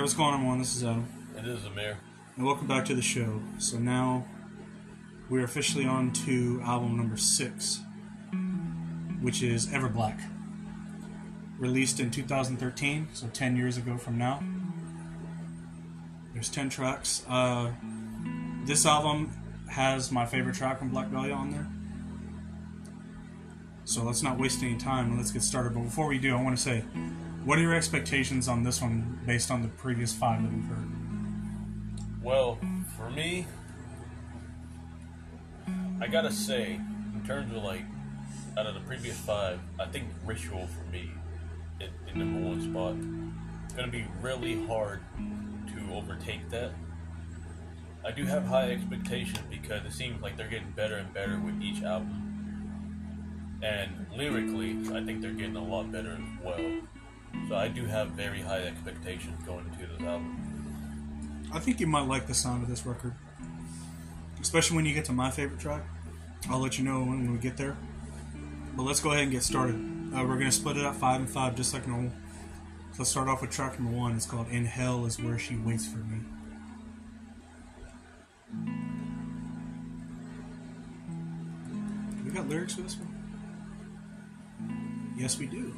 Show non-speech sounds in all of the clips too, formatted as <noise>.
Hey, what's going on, everyone? This is Adam, It is Amir. and welcome back to the show. So now we're officially on to album number six, which is Everblack. released in 2013, so 10 years ago from now. There's 10 tracks. Uh, this album has my favorite track from Black Dahlia on there. So let's not waste any time and let's get started. But before we do, I want to say, what are your expectations on this one based on the previous five that we've heard? Well, for me, I gotta say, in terms of like, out of the previous five, I think Ritual for me, in, in number one spot, it's gonna be really hard to overtake that. I do have high expectations because it seems like they're getting better and better with each album. And lyrically, I think they're getting a lot better as well. So I do have very high expectations going into this album. I think you might like the sound of this record, especially when you get to my favorite track. I'll let you know when we get there. But let's go ahead and get started. Uh, we're gonna split it up five and five, just like normal. So let's start off with track number one. It's called "In Hell Is Where She Waits for Me." We got lyrics for this one? Yes, we do.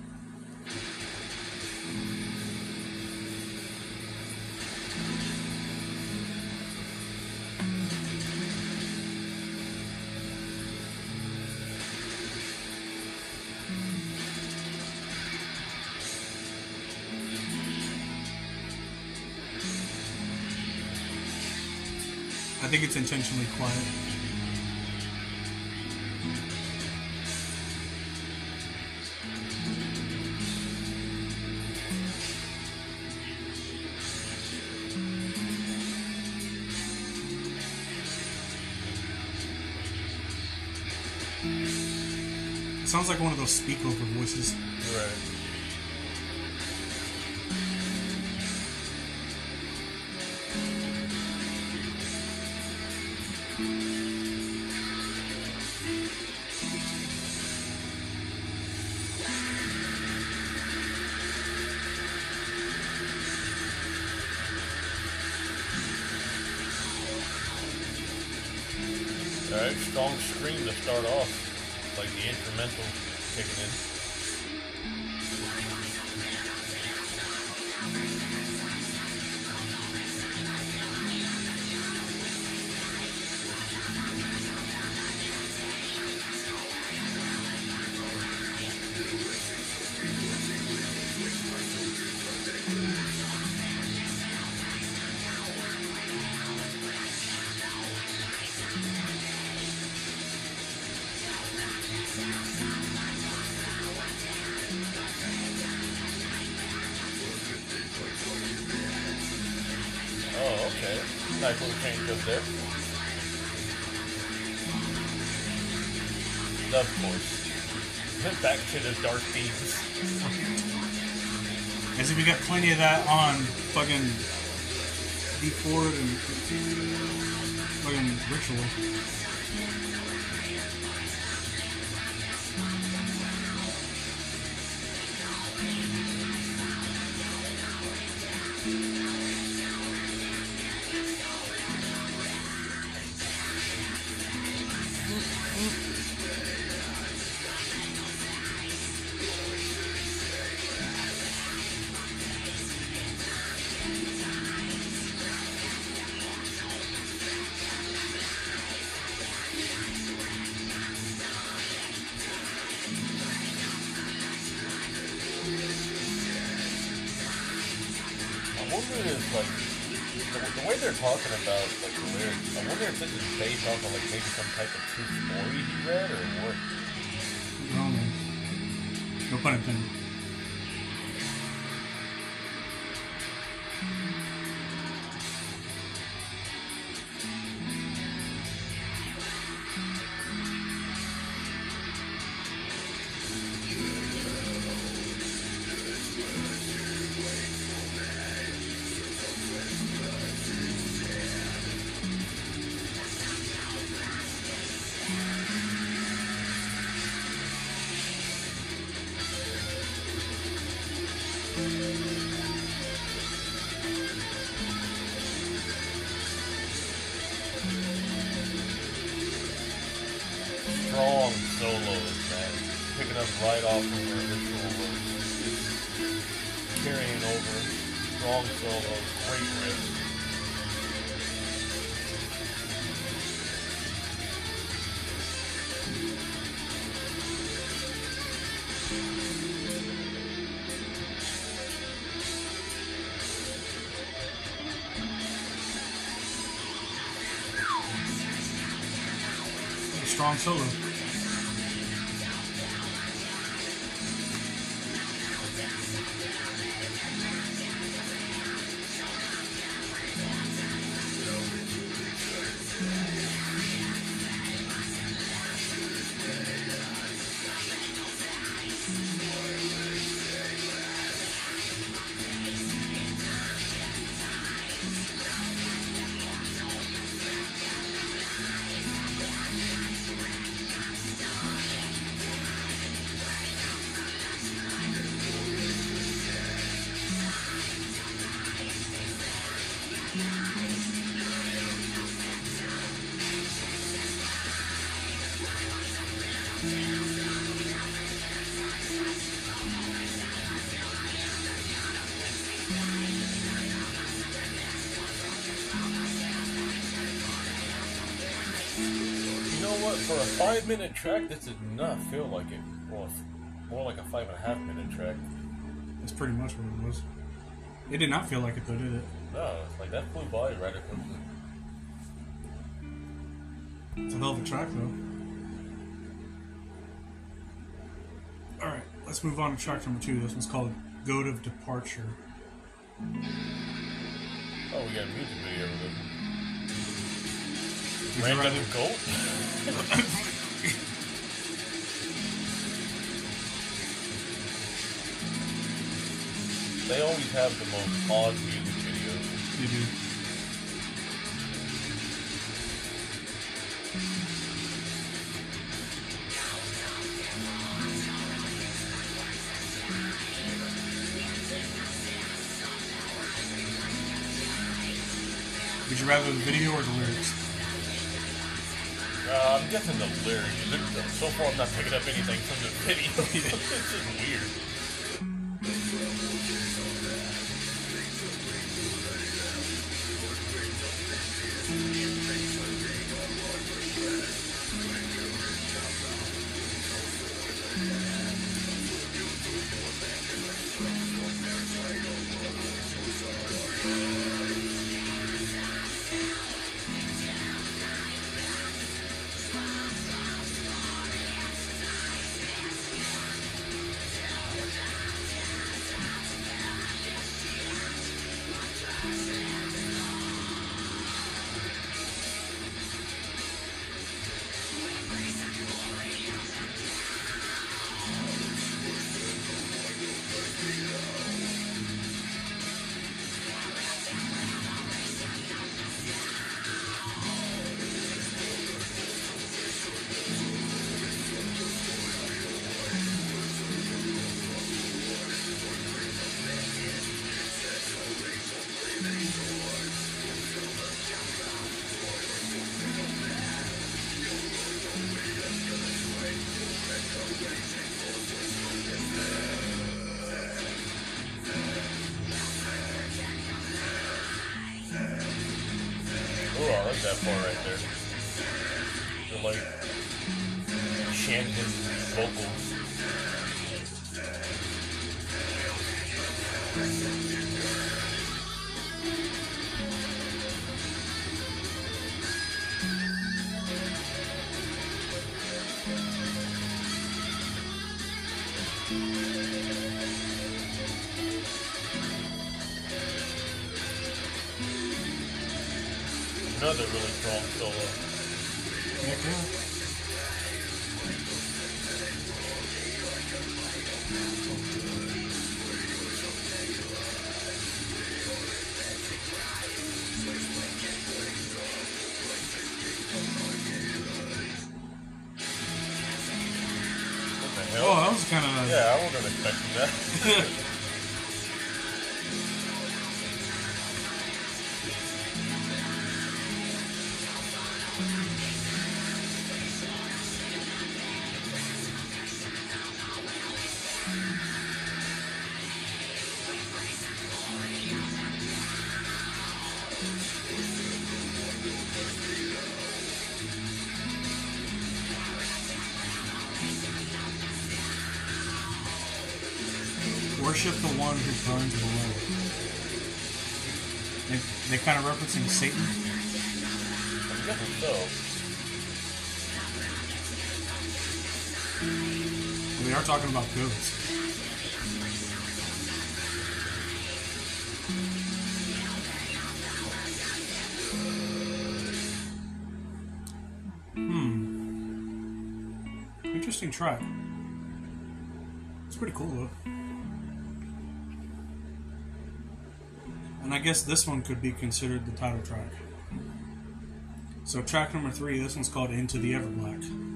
I think it's intentionally quiet. Sounds like one of those speak over voices. Right. Nice little change up there. Of course. Back to the dark themes. As if we got plenty of that on fucking Deflorate and fucking Ritual. Right off of her initial was carrying over. Strong solos, great riffs. A strong solo. For a five minute track, this did not feel like it. Well, more like a five and a half minute track. That's pretty much what it was. It did not feel like it though, did it? No, it's like that flew by rather quickly. It's a hell of a track though. Alright, let's move on to track number two. This one's called Goat of Departure. Oh, we got a music video of you Random rather- goat? <laughs> they always have the most odd music videos. You do. Would you rather the video or the lyrics? Uh, I'm guessing the lyrics. So far, I'm not picking up anything from the video. <laughs> it's just weird. The Oh, hell? that was kind of. Yeah, I wasn't expecting that. <laughs> Satan. We are talking about goats. Hmm. Interesting track. It's pretty cool though. Guess this one could be considered the title track. So track number three, this one's called Into the Everblack.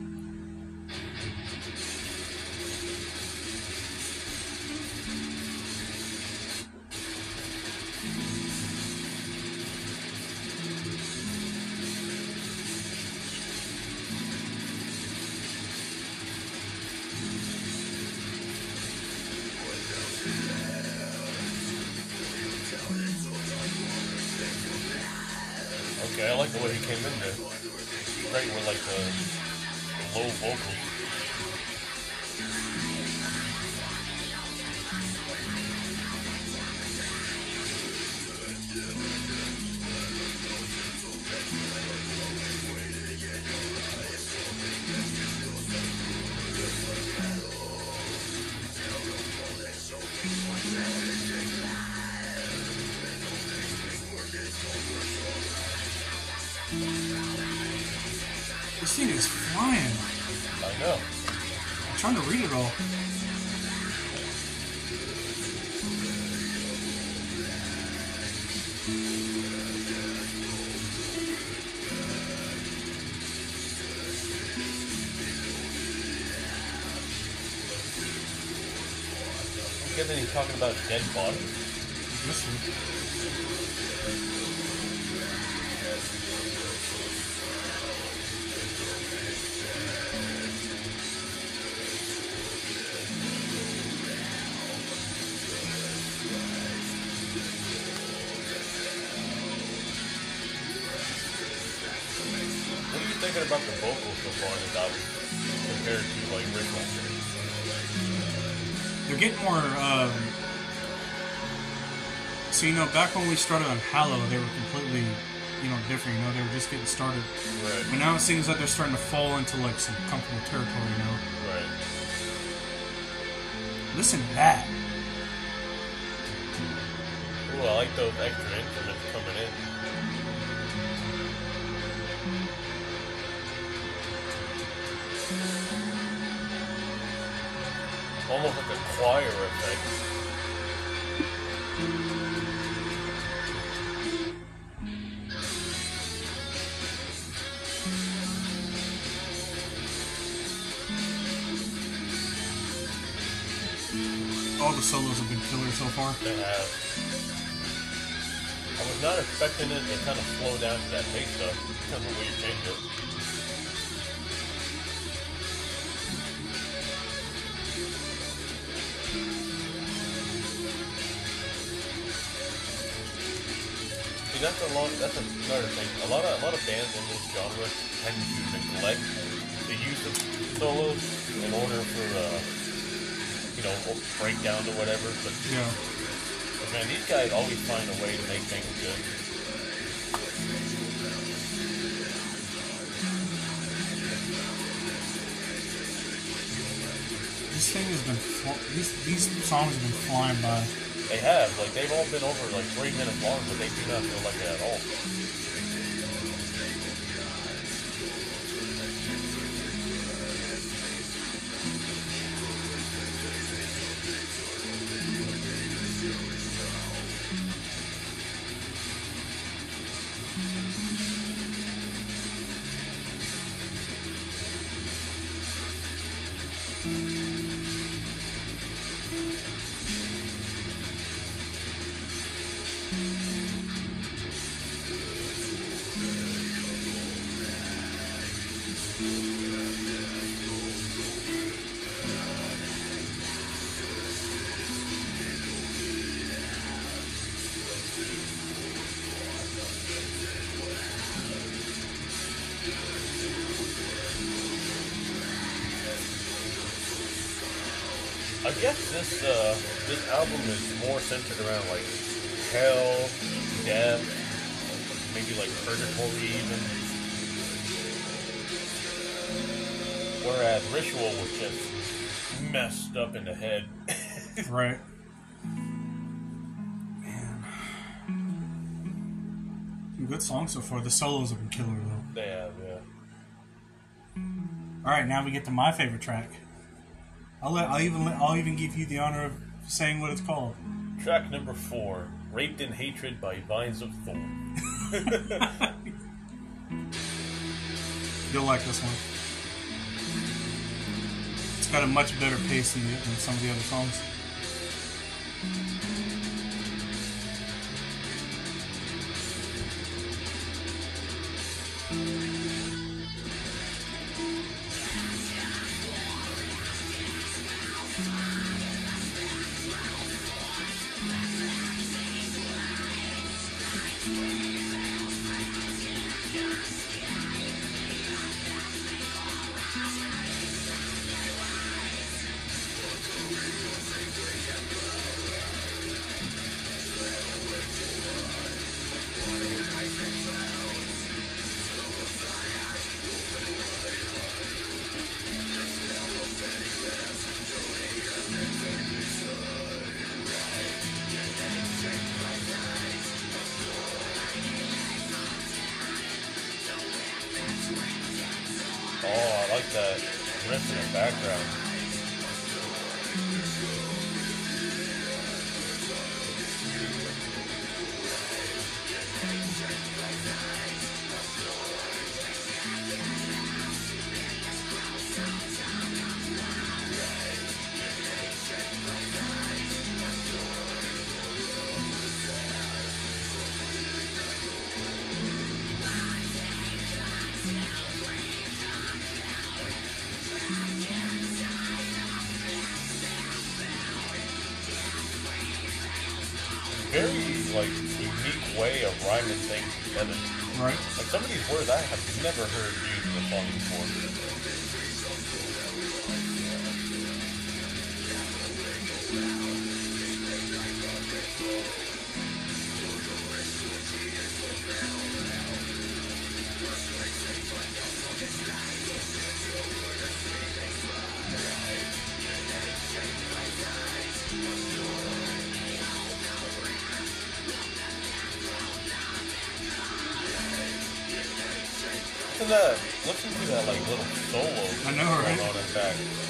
This thing is flying. Know. I'm trying to read it all. Guessing he's talking about dead bodies. This thinking about the vocals so far in this album compared to like Ritual? They're getting more. Um, so you know, back when we started on Hallow, they were completely, you know, different. You know, they were just getting started. Right. But now it seems like they're starting to fall into like some comfortable territory. You know, Right. listen to that. Ooh, I like those extra Almost like a choir effect. All the solos have been killer so far. They have. I was not expecting it to kind of slow down to that pace though, because of the way you changed it. That's a lot. That's another thing. A lot of a lot of bands in this genre tend to neglect the use of solos in order for, uh, you know, breakdowns or whatever. But Yeah. but man, these guys always find a way to make things good. This thing has been. Fl- these these songs have been flying by. They have, like, they've all been over like three minutes long, but they do not feel like that at all. I guess this uh, this album is more centered around like hell, death, maybe like purgatory even. Whereas Ritual was just messed up in the head. <laughs> Right. Man. Some good songs so far. The solos have been killer though. they have, yeah. All right, now we get to my favorite track. I'll let. I'll even. Let, I'll even give you the honor of saying what it's called. Track number four, Raped in Hatred by Vines of Thorn. <laughs> You'll like this one. Got a much better pace than, the, than some of the other songs. Background. Never heard in before. To that. Listen to that uh, like little solo. I know, right? On in back.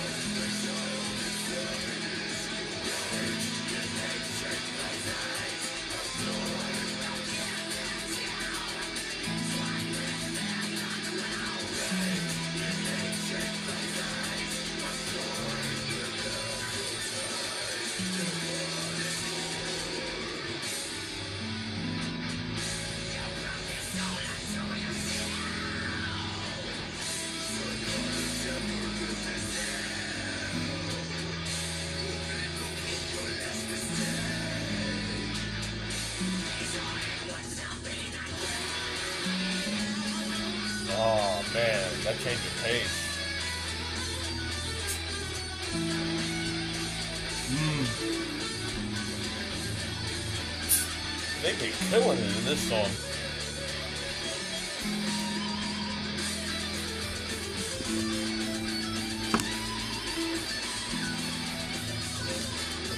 They've been killing in this song.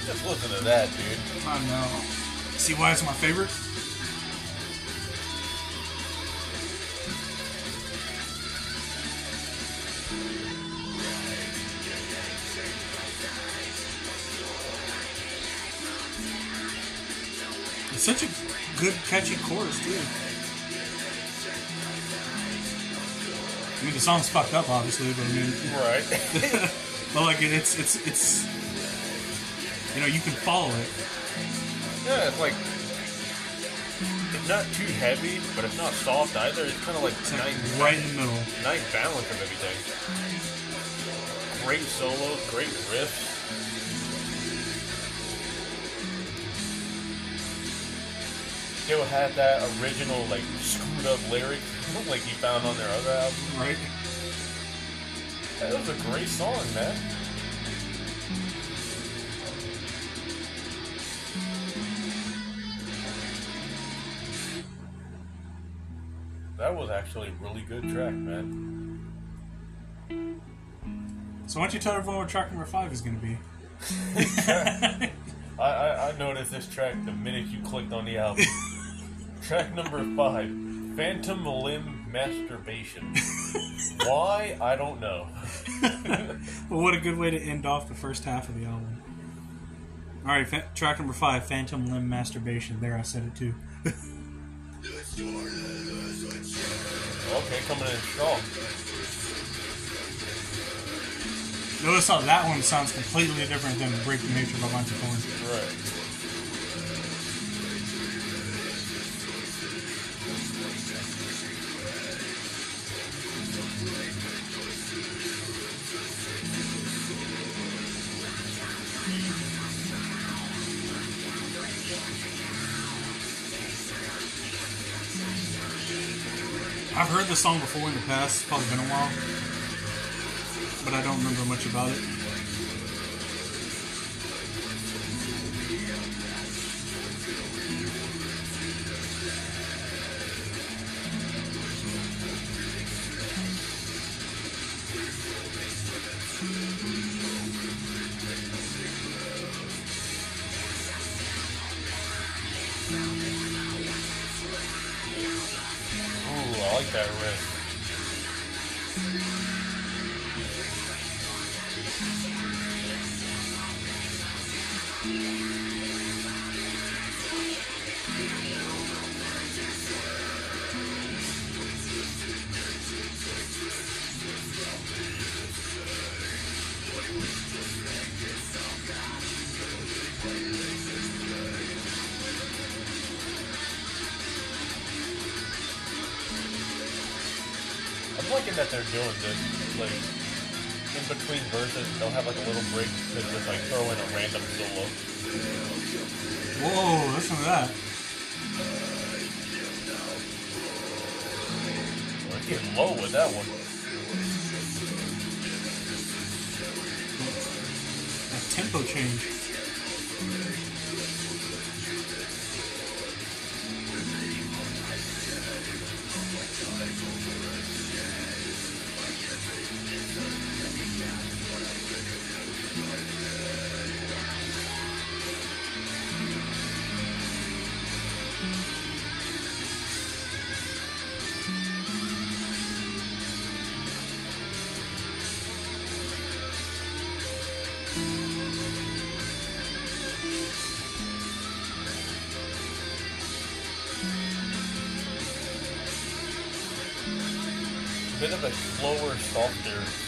Just listen to that, dude. I know. See why it's my favorite? Catchy chorus, too. I mean, the song's fucked up, obviously, but I mean, Right. <laughs> but like it's it's it's you know you can follow it. yeah, it's like it's not too heavy, but it's not soft either. It's kind of like It's nice, right in the middle. nice balance of everything. Great solo, great riffs. still had that original like screwed up lyrics like he found on their other album. Right. That was a great song, man. That was actually a really good track, man. So why don't you tell everyone what track number five is going to be? <laughs> I, I, I noticed this track the minute you clicked on the album. <laughs> track number five Phantom Limb Masturbation. <laughs> Why? I don't know. <laughs> well, what a good way to end off the first half of the album. All right, fa- track number five, Phantom Limb Masturbation. There, I said it too. <laughs> Okay, coming in strong. Notice how that one sounds completely different than Break the Nature by Monty Thorn. Right. This song before in the past. Probably been a while, but I don't remember much about it. That riff. They're doing this. Like, in between verses, they'll have like a little break to just like throw in a random solo. Whoa, listen to that. We're getting low with that one. That tempo change.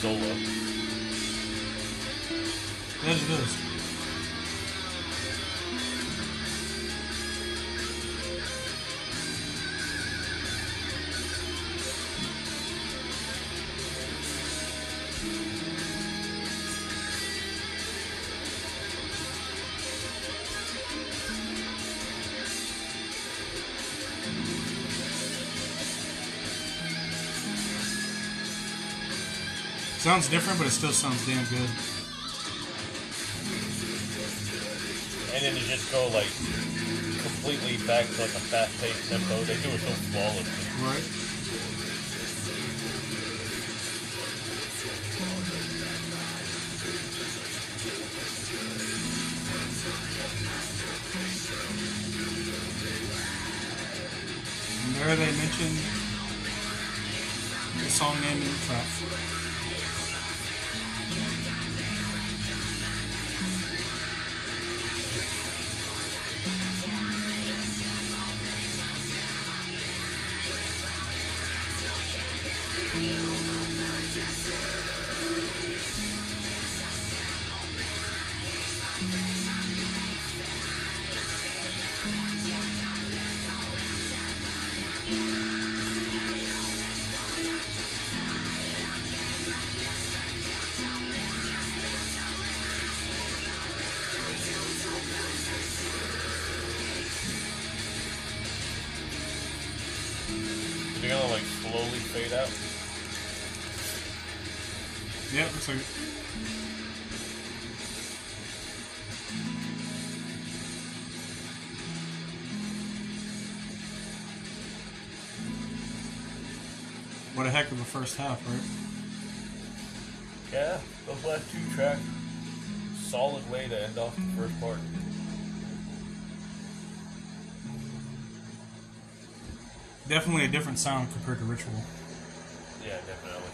Softer solo. Yes, Sounds different, but it still sounds damn good. And then you just go like completely back to like a fast-paced tempo. They do it so flawlessly. Right? And there they mention the song name in the track. What a heck of a first half, right? Yeah, those last two tracks, solid way to end off the first part. Definitely a different sound compared to Ritual. Yeah, definitely.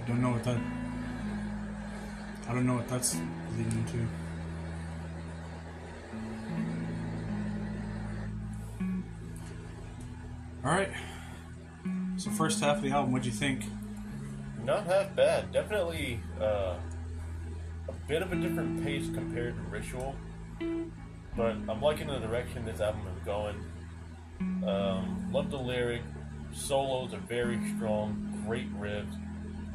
I don't know what that. I don't know what that's leading to. All right. So first half of the album, what'd you think? Not half bad. Definitely uh, a bit of a different pace compared to Ritual, but I'm liking the direction this album is going. Um, love the lyric. Solos are very strong. Great riffs.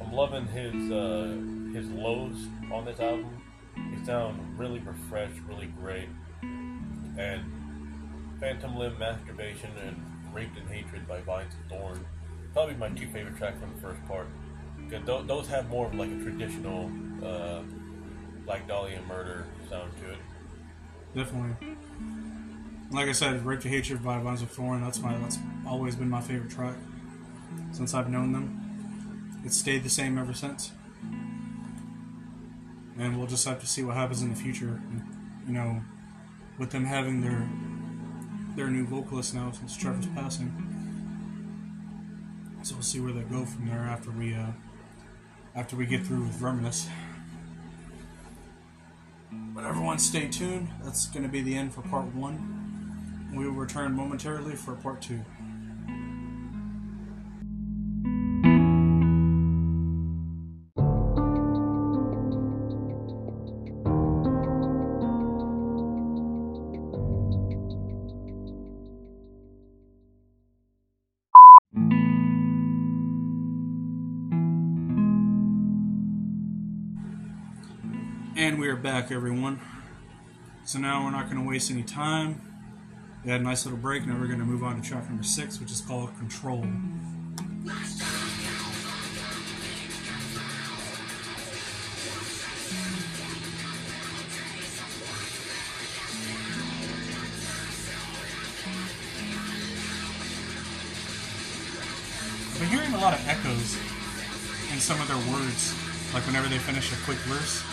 I'm loving his uh, his lows on this album. They sound really refreshed, really great. And Phantom Limb, Masturbation, and Raped in Hatred by Vines and Thorn. Probably my two favorite tracks from the first part. 'Cause tho- those have more of like a traditional uh, Black Dahlia murder sound to it. Definitely. Like I said, Raped to Hatred" by Vines of Thorn. That's my. That's always been my favorite track since I've known them. It's stayed the same ever since. And we'll just have to see what happens in the future. You know, with them having their their new vocalist now since Trevor's passing. So we'll see where they go from there after we uh, after we get through with Verminous. But everyone stay tuned. That's going to be the end for part one. We will return momentarily for part two. And we are back, everyone. So now we're not going to waste any time. We had a nice little break. Now we're going to move on to track number six, which is called Control. I've been hearing a lot of echoes in some of their words, like whenever they finish a quick verse.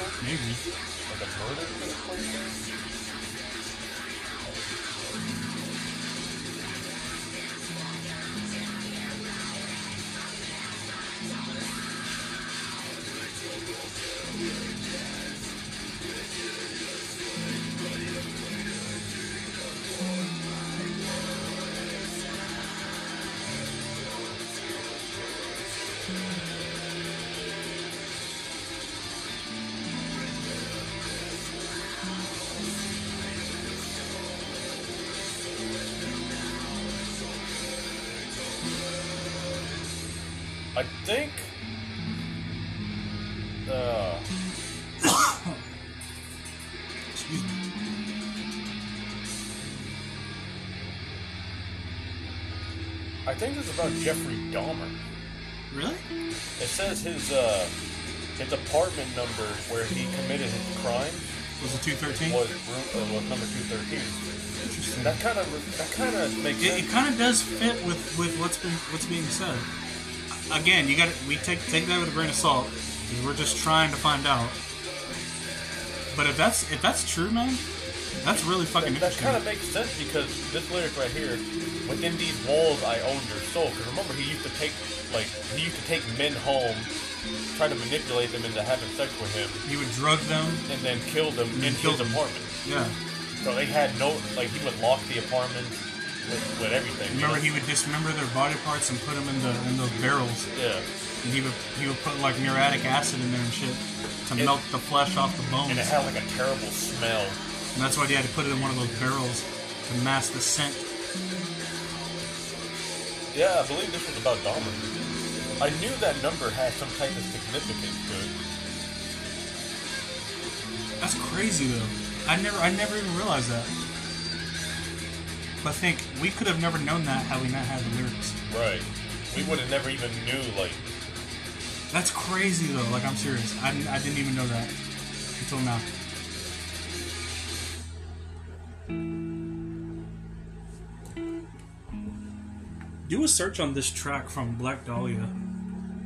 Maybe. Like a murder think is about Jeffrey Dahmer. Really? It says his uh, his apartment number where he committed his crime Was it 213? was room, uh, was number two thirteen. Interesting. That kind of that kind of makes It, sense. it kind of does fit with, with what's been what's being said. Again, you got to we take take that with a grain of salt. 'cause We're just trying to find out. But if that's if that's true, man, that's really fucking That, that interesting. kind of makes sense because this lyric right here, within these walls I own your soul. Because remember, he used to take like he used to take men home, try to manipulate them into having sex with him, he would drug them. and then kill them in kill his them. apartment. Yeah, So they had no like he would lock the apartment, with, with everything. you Remember, know? he would dismember their body parts and put them in the in those barrels, yeah, and he would he would put like muriatic acid in there and shit to It- melt the flesh off the bones. and it had like a terrible smell. And that's why he had to put it in one of those barrels to mask the scent. Yeah, I believe this was about Dahmer. I knew that number had some type of significance to it. That's crazy though. I never I never even realized that. But think we could have never known that had we not had the lyrics. Right. We would have never even knew like That's crazy though. Like I'm serious. I, didn't- I didn't even know that until now. Do a search on this track from Black Dahlia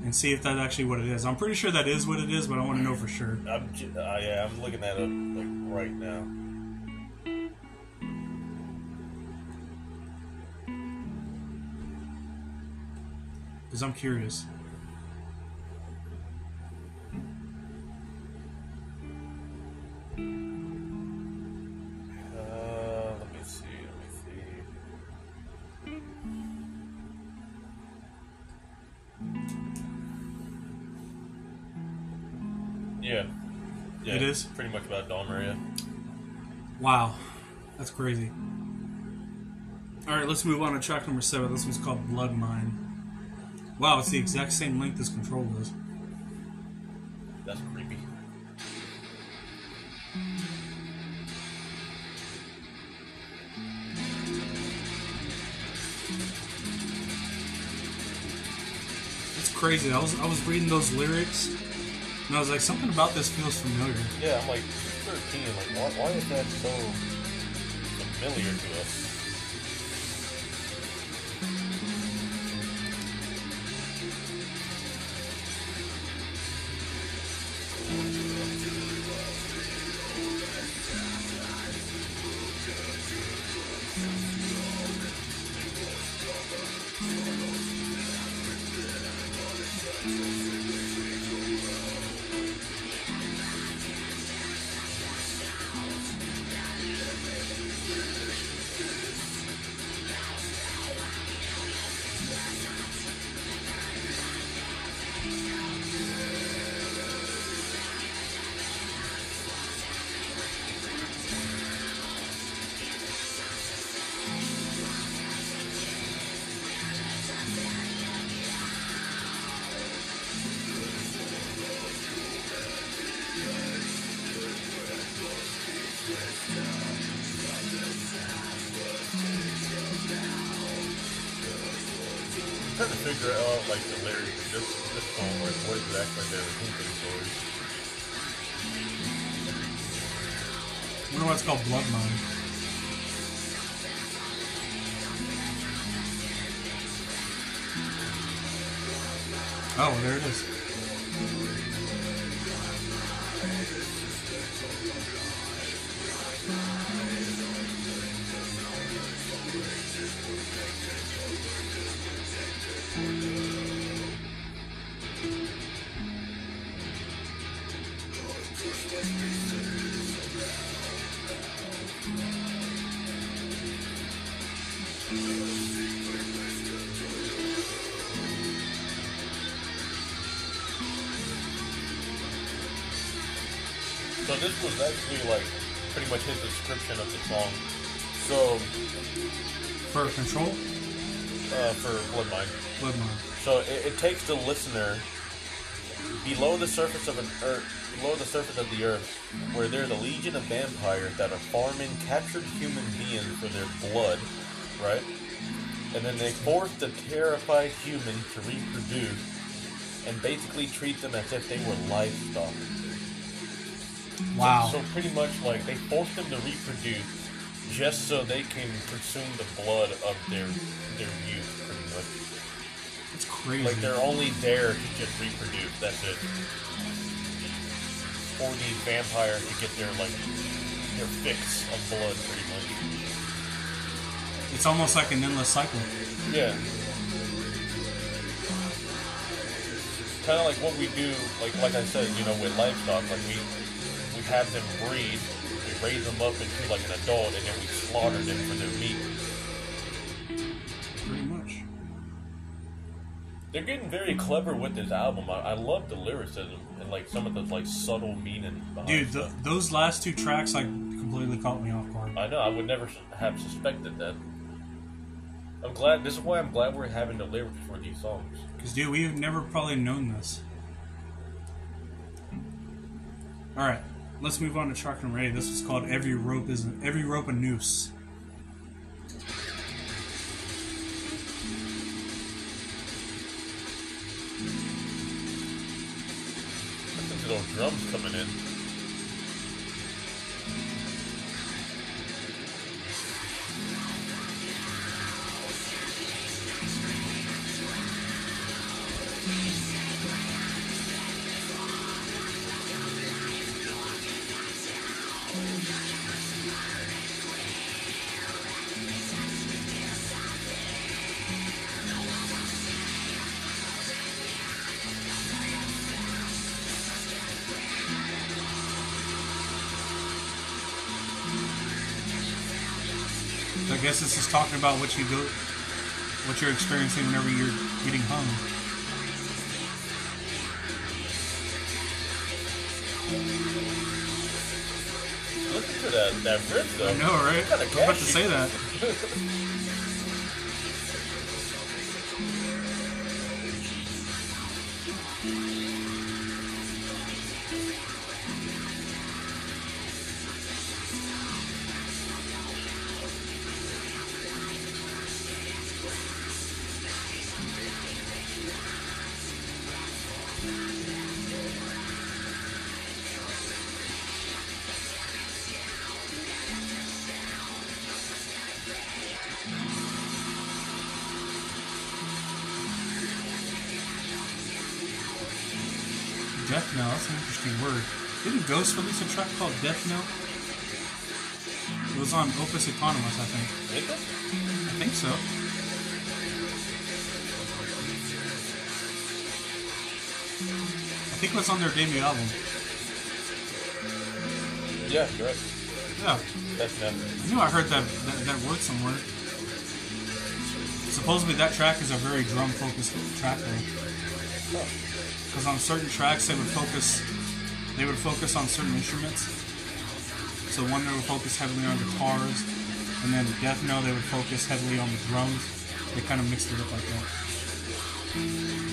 and see if that's actually what it is. I'm pretty sure that is what it is, but I want to know for sure. I'm j- uh, yeah, I'm looking at it like right now. Because I'm curious. Yeah. Yeah. It is? pretty much about Dahmer. Yeah. Wow. That's crazy. Alright, let's move on to track number seven. This one's called Blood Mine. Wow, it's the exact same length as Control was. That's creepy. It's crazy. I was I was reading those lyrics and I was like, something about this feels familiar. Yeah, I'm like 13. Like, why, why is that so familiar to us? So this was actually like pretty much his description of the song. So For Control, uh, for Blood Mine. Blood Mine. So it, it takes the listener below the surface of an earth, below the surface of the earth, where there's a legion of vampires that are farming captured human beings for their blood, right? And then they force the terrified human to reproduce, and basically treat them as if they were livestock. Wow. So pretty much like they force them to reproduce just so they can consume the blood of their their youth, pretty much. It's crazy. Like they're only there to just reproduce. That's it. For these vampires to get their like their fix of blood, pretty much. It's almost like an endless cycle. Yeah. Kind of like what we do, like like I said, you know, with livestock, like we have them breed. We raise them up into like an adult, and then we slaughter them for their meat. Pretty much. They're getting very clever with this album. I, I love the lyricism and like some of the like subtle meaning. Dude, the, those last two tracks like completely caught me off guard. I know. I would never have suspected that. I'm glad. This is why I'm glad we're having the lyrics for these songs. Cause dude, we have never probably known this. All right let's move on to track and Ray. This is called "Every Rope Is Every Rope a Noose." Those drums coming in. Talking about what you go, what you're experiencing whenever you're getting hung. Listen to that that riff though. I know, right? I was about to say that. <laughs> Death Knell, that's an interesting word. Didn't Ghost release a track called Death Knell? It was on Opus Eponymous, I think. I think so. I think it was on their debut album. Yeah, you're. Yeah, That's not. I knew I heard that, that, that word somewhere. Supposedly that track is a very drum focused track though. Oh. Because on certain tracks they would focus they would focus on certain instruments. So one they would focus heavily on guitars, and then Death Knell they would focus heavily on the drums. They kind of mixed it up like that.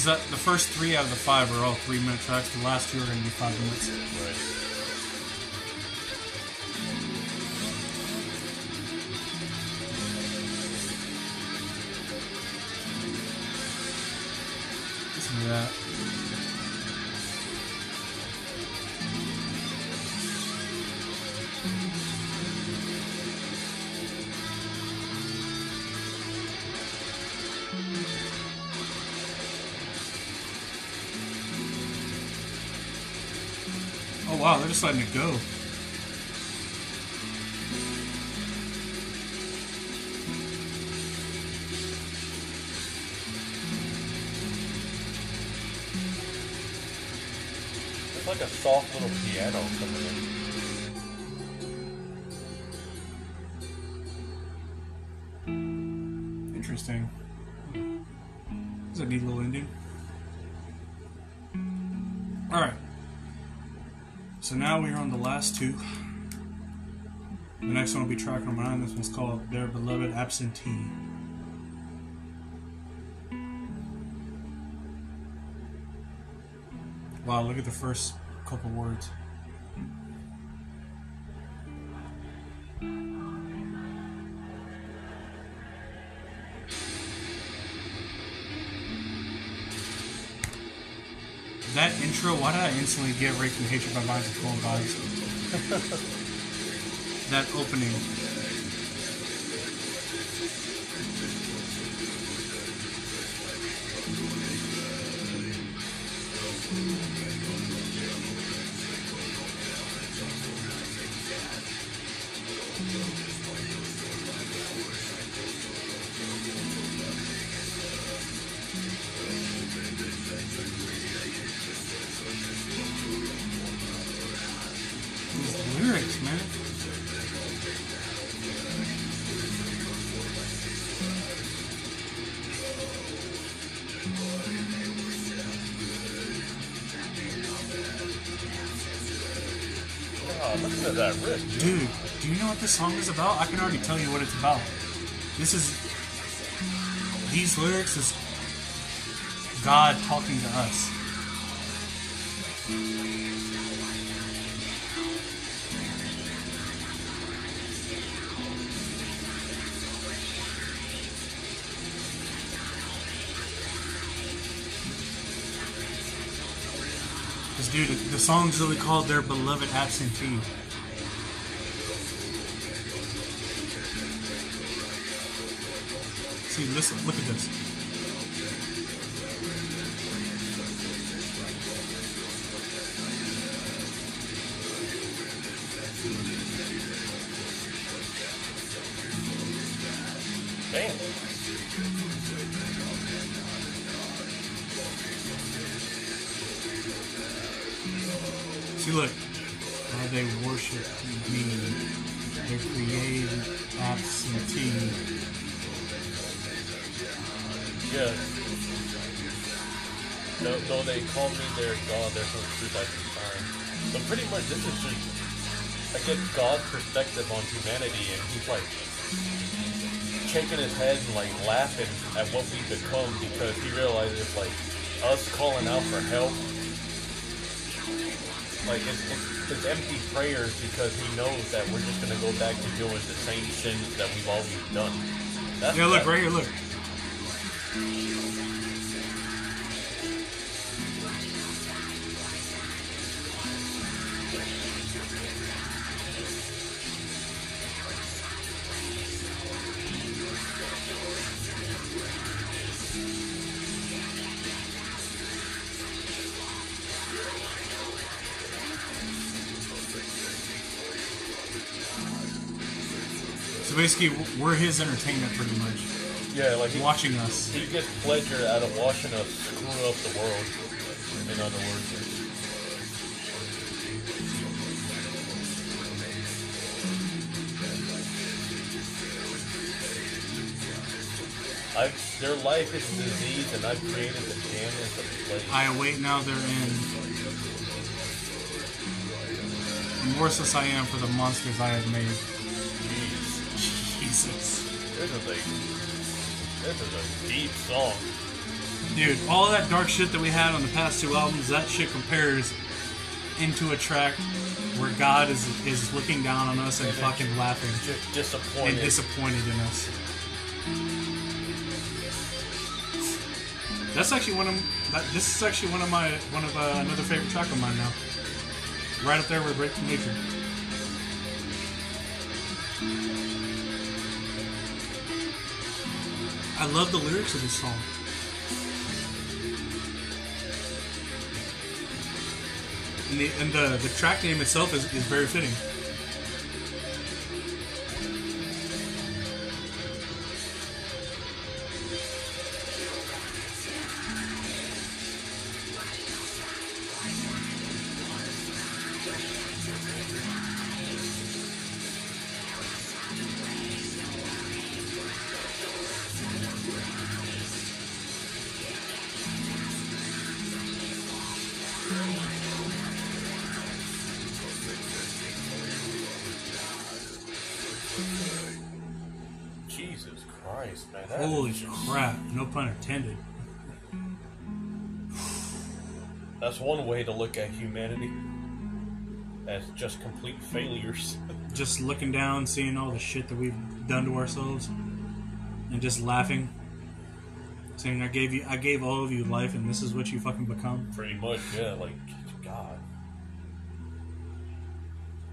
These uh, the first three out of the five are all three minute tracks. The last two are going to be five minutes. Right. Oh wow, they're just letting it go. It's like a soft little piano coming in. So now we're on the last two. The next one will be track number nine. This one's called Their Beloved Absentee. Wow, look at the first couple words. Intro, why did I instantly get Raped in Hatred by Vines of Thorn vibes? <laughs> that opening. Dude, do you know what this song is about? I can already tell you what it's about. This is. These lyrics is God talking to us. Dude, the song's really called Their Beloved Absentee. See, listen, look at this. Get God's perspective on humanity, and he's like shaking his head and like laughing at what we've become because he realizes like us calling out for help, like it's, it's, it's empty prayers because he knows that we're just gonna go back to doing the same sins that we've always done. That's Yeah, look, right here, look. Basically, we're his entertainment pretty much. Yeah, like he, Watching us. he gets pleasure out of watching us screw up the world. In other words. I, their life is a disease, and I've created the damnedest of plague. I await now therein. Remorseless I am for the monsters I have made. This is a this is a deep song. Dude, all that dark shit that we had on the past two albums, that shit compares into a track where God is is looking down on us and And fucking laughing Just and disappointed. disappointed in us. That's actually one of that, this is actually one of my one of uh, another favorite track of mine now. Right up there with Break to Nature. I love the lyrics of this song. And the and the, the track name itself is, is very fitting. Christ, man. that Holy crap! No pun intended. That's one way to look at humanity. As just complete failures. <laughs> Just looking down, seeing all the shit that we've done to ourselves, and just laughing, saying, "I gave you, I gave all of you life, and this is what you fucking become." Pretty much, yeah, like, God.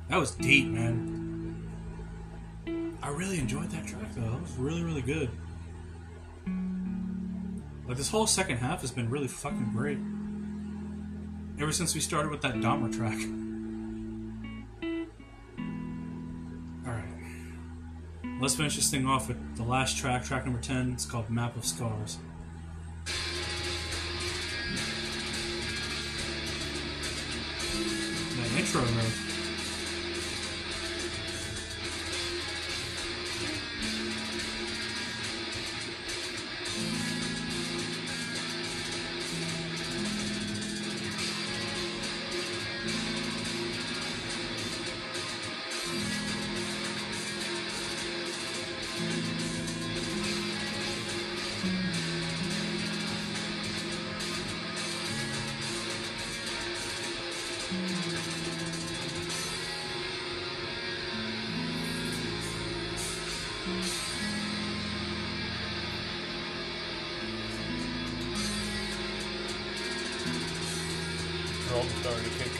That was deep, man. I really enjoyed that track though. That was really, really good. Like this whole second half has been really fucking great. Ever since we started with that Dahmer track. Alright. Let's finish this thing off with the last track, track number 10. It's called Map of Scars. That intro, though. Drums starting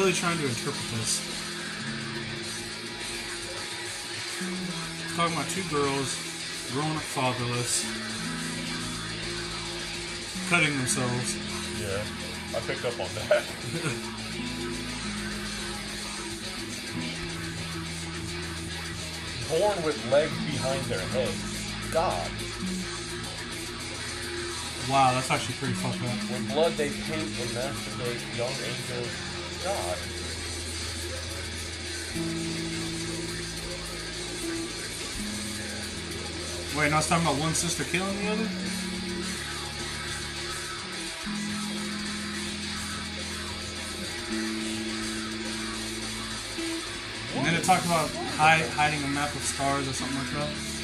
really trying to interpret this. It's talking about two girls growing up fatherless, cutting themselves. Yeah, I picked up on that. <laughs> Born with legs behind their heads. God. Wow, that's actually pretty fucked up. With blood they paint and masturbate young angels. God. Wait, now it's talking about one sister killing the other? And then it talked about hiding a map of stars or something like that.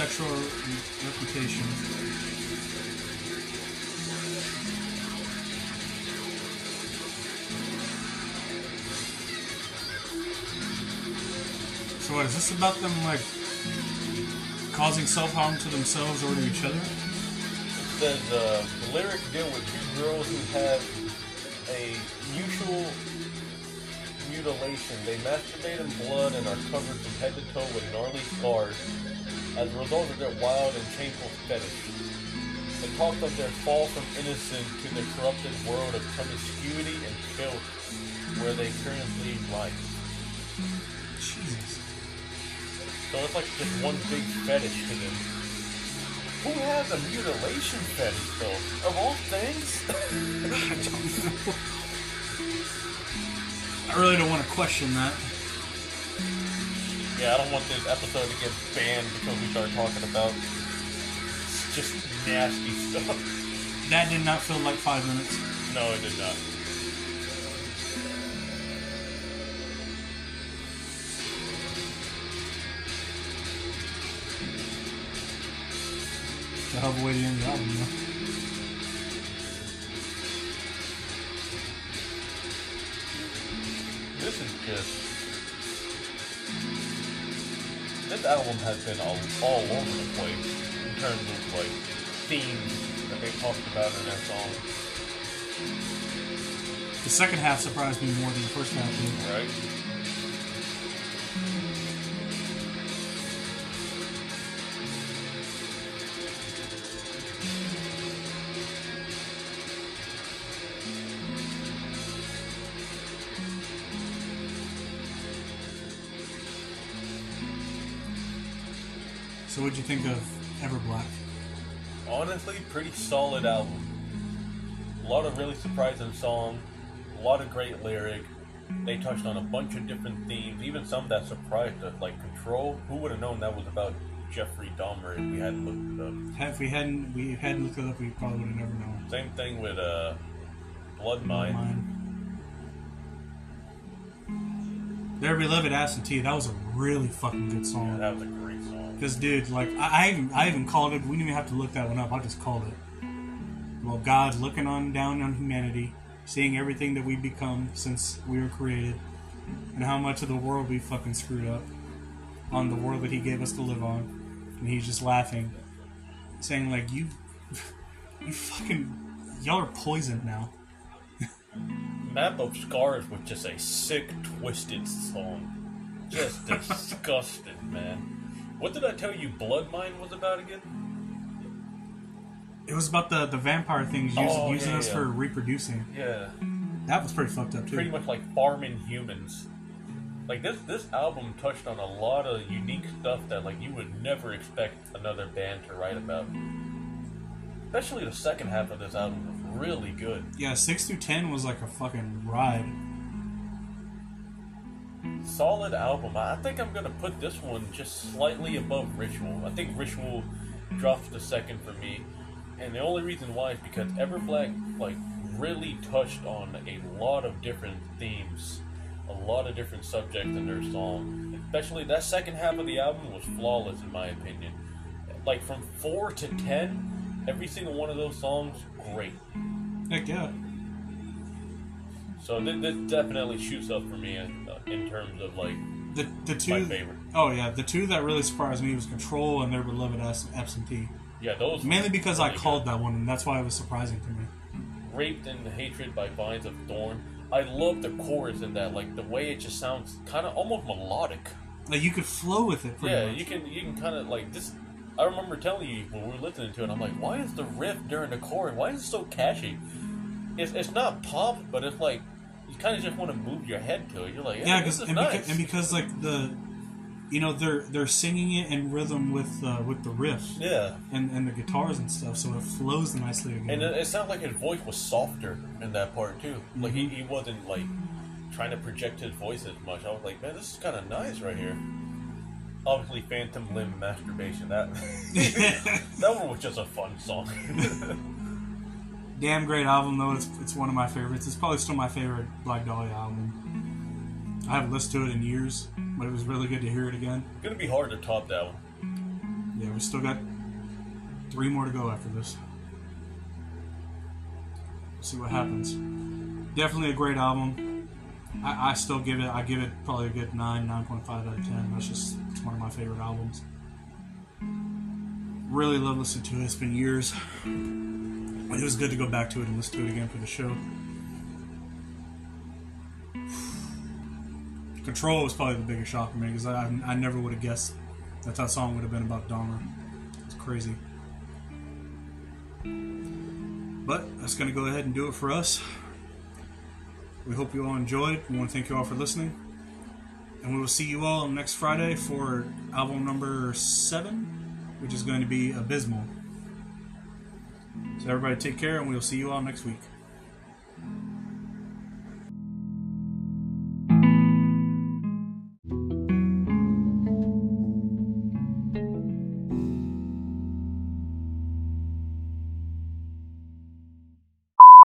Sexual reputation. So what is this about them like causing self harm to themselves or to each other? It says the lyrics deal with two girls who have a mutual mutilation. They masturbate in blood and are covered from head to toe with gnarly scars as a result of their wild and shameful fetish. It talks of their fall from innocence to the corrupted world of promiscuity and filth where they currently life. Jesus. So it's like just one big fetish to them. Who has a mutilation fetish though? Of all things? I don't know. I really don't want to question that. Yeah, I don't want this episode to get banned because we start talking about just nasty stuff. That did not feel like five minutes. No, it did not. The hell way to end the album, though. This is just. This album has been all, all over the place in terms of like themes that they talked about in their song, The second half surprised me more than the first half did. right? What'd you think of Everblack? Honestly, pretty solid album. A lot of really surprising songs, a lot of great lyric. They touched on a bunch of different themes, even some that surprised us, like Control. Who would have known that was about Jeffrey Dahmer if we hadn't looked it up? If we hadn't we hadn't looked it up, we probably would have never known. Same thing with uh, Blood Mine. Mine. Their beloved Absentee, that was a really fucking good Yeah, song. that Because dude, like I, I even I even called it. We didn't even have to look that one up. I just called it. Well, God looking on down on humanity, seeing everything that we've become since we were created, and how much of the world we fucking screwed up on the world that he gave us to live on, and he's just laughing, saying like you, <laughs> you fucking, y'all are poisoned now. <laughs> Map of Scars was just a sick, twisted song. Just <laughs> disgusting, man. What did I tell you Blood Mine was about again? It was about the the vampire things using, Oh, using yeah, us yeah. for reproducing. Yeah. That was pretty fucked up too. Pretty much like farming humans. Like this this album touched on a lot of unique stuff that like you would never expect another band to write about. Especially the second half of this album was really good. Yeah, six through ten was like a fucking ride. Solid album. I think I'm gonna put this one just slightly above Ritual. I think Ritual dropped the second for me, and the only reason why is because Everblack like really touched on a lot of different themes, a lot of different subjects in their song. Especially that second half of the album was flawless in my opinion. Like from four to ten, every single one of those songs great. Heck yeah. So this, this definitely shoots up for me in, uh, in terms of like The the two my favorite. Oh yeah, the two that really surprised me was Control and Their Beloved Abs- Absentee. Yeah, those Mainly because I really called that one, and that's why it was surprising to me. "Raped in Hatred" by Vines of Thorn. I love the chorus in that, like the way it just sounds kind of almost melodic. Like you could flow with it. Yeah, much. you can you can kind of like this. I remember telling you when we were listening to it, I'm like, why is the riff during the chorus? Why is it so catchy? It's it's not pop, but it's like you kind of just want to move your head to it. You're like, Yeah, because is and, nice. because and because like the, you know, they're they're singing it in rhythm with uh, with the riffs yeah, and and the guitars and stuff, so it flows nicely and it, it sounded like his voice was softer in that part too. Like Mm-hmm. he, he wasn't like trying to project his voice as much. I was like, man, this is kind of nice right here. Obviously, Phantom Limb Masturbation. That <laughs> <laughs> that one was just a fun song. <laughs> Damn great album though. It's it's one of my favorites. It's probably still my favorite Black Dahlia album. I haven't listened to it in years, but it was really good to hear it again. It's Gonna be hard to top that one. Yeah, we still got three more to go after this. see what happens. Definitely a great album. I, I still give it. I give it probably a good nine, nine point five out of ten. That's just it's one of my favorite albums. Really love listening to it. It's been years. It was good to go back to it and listen to it again for the show. <sighs> Control was probably the biggest shock for me because I, I never would have guessed that that song would have been about Dahmer. It's crazy. But that's going to go ahead and do it for us. We hope you all enjoyed. We want to thank you all for listening. And we will see you all next Friday for album number seven, which is going to be Abysmal. So, everybody, take care, and we'll see you all next week.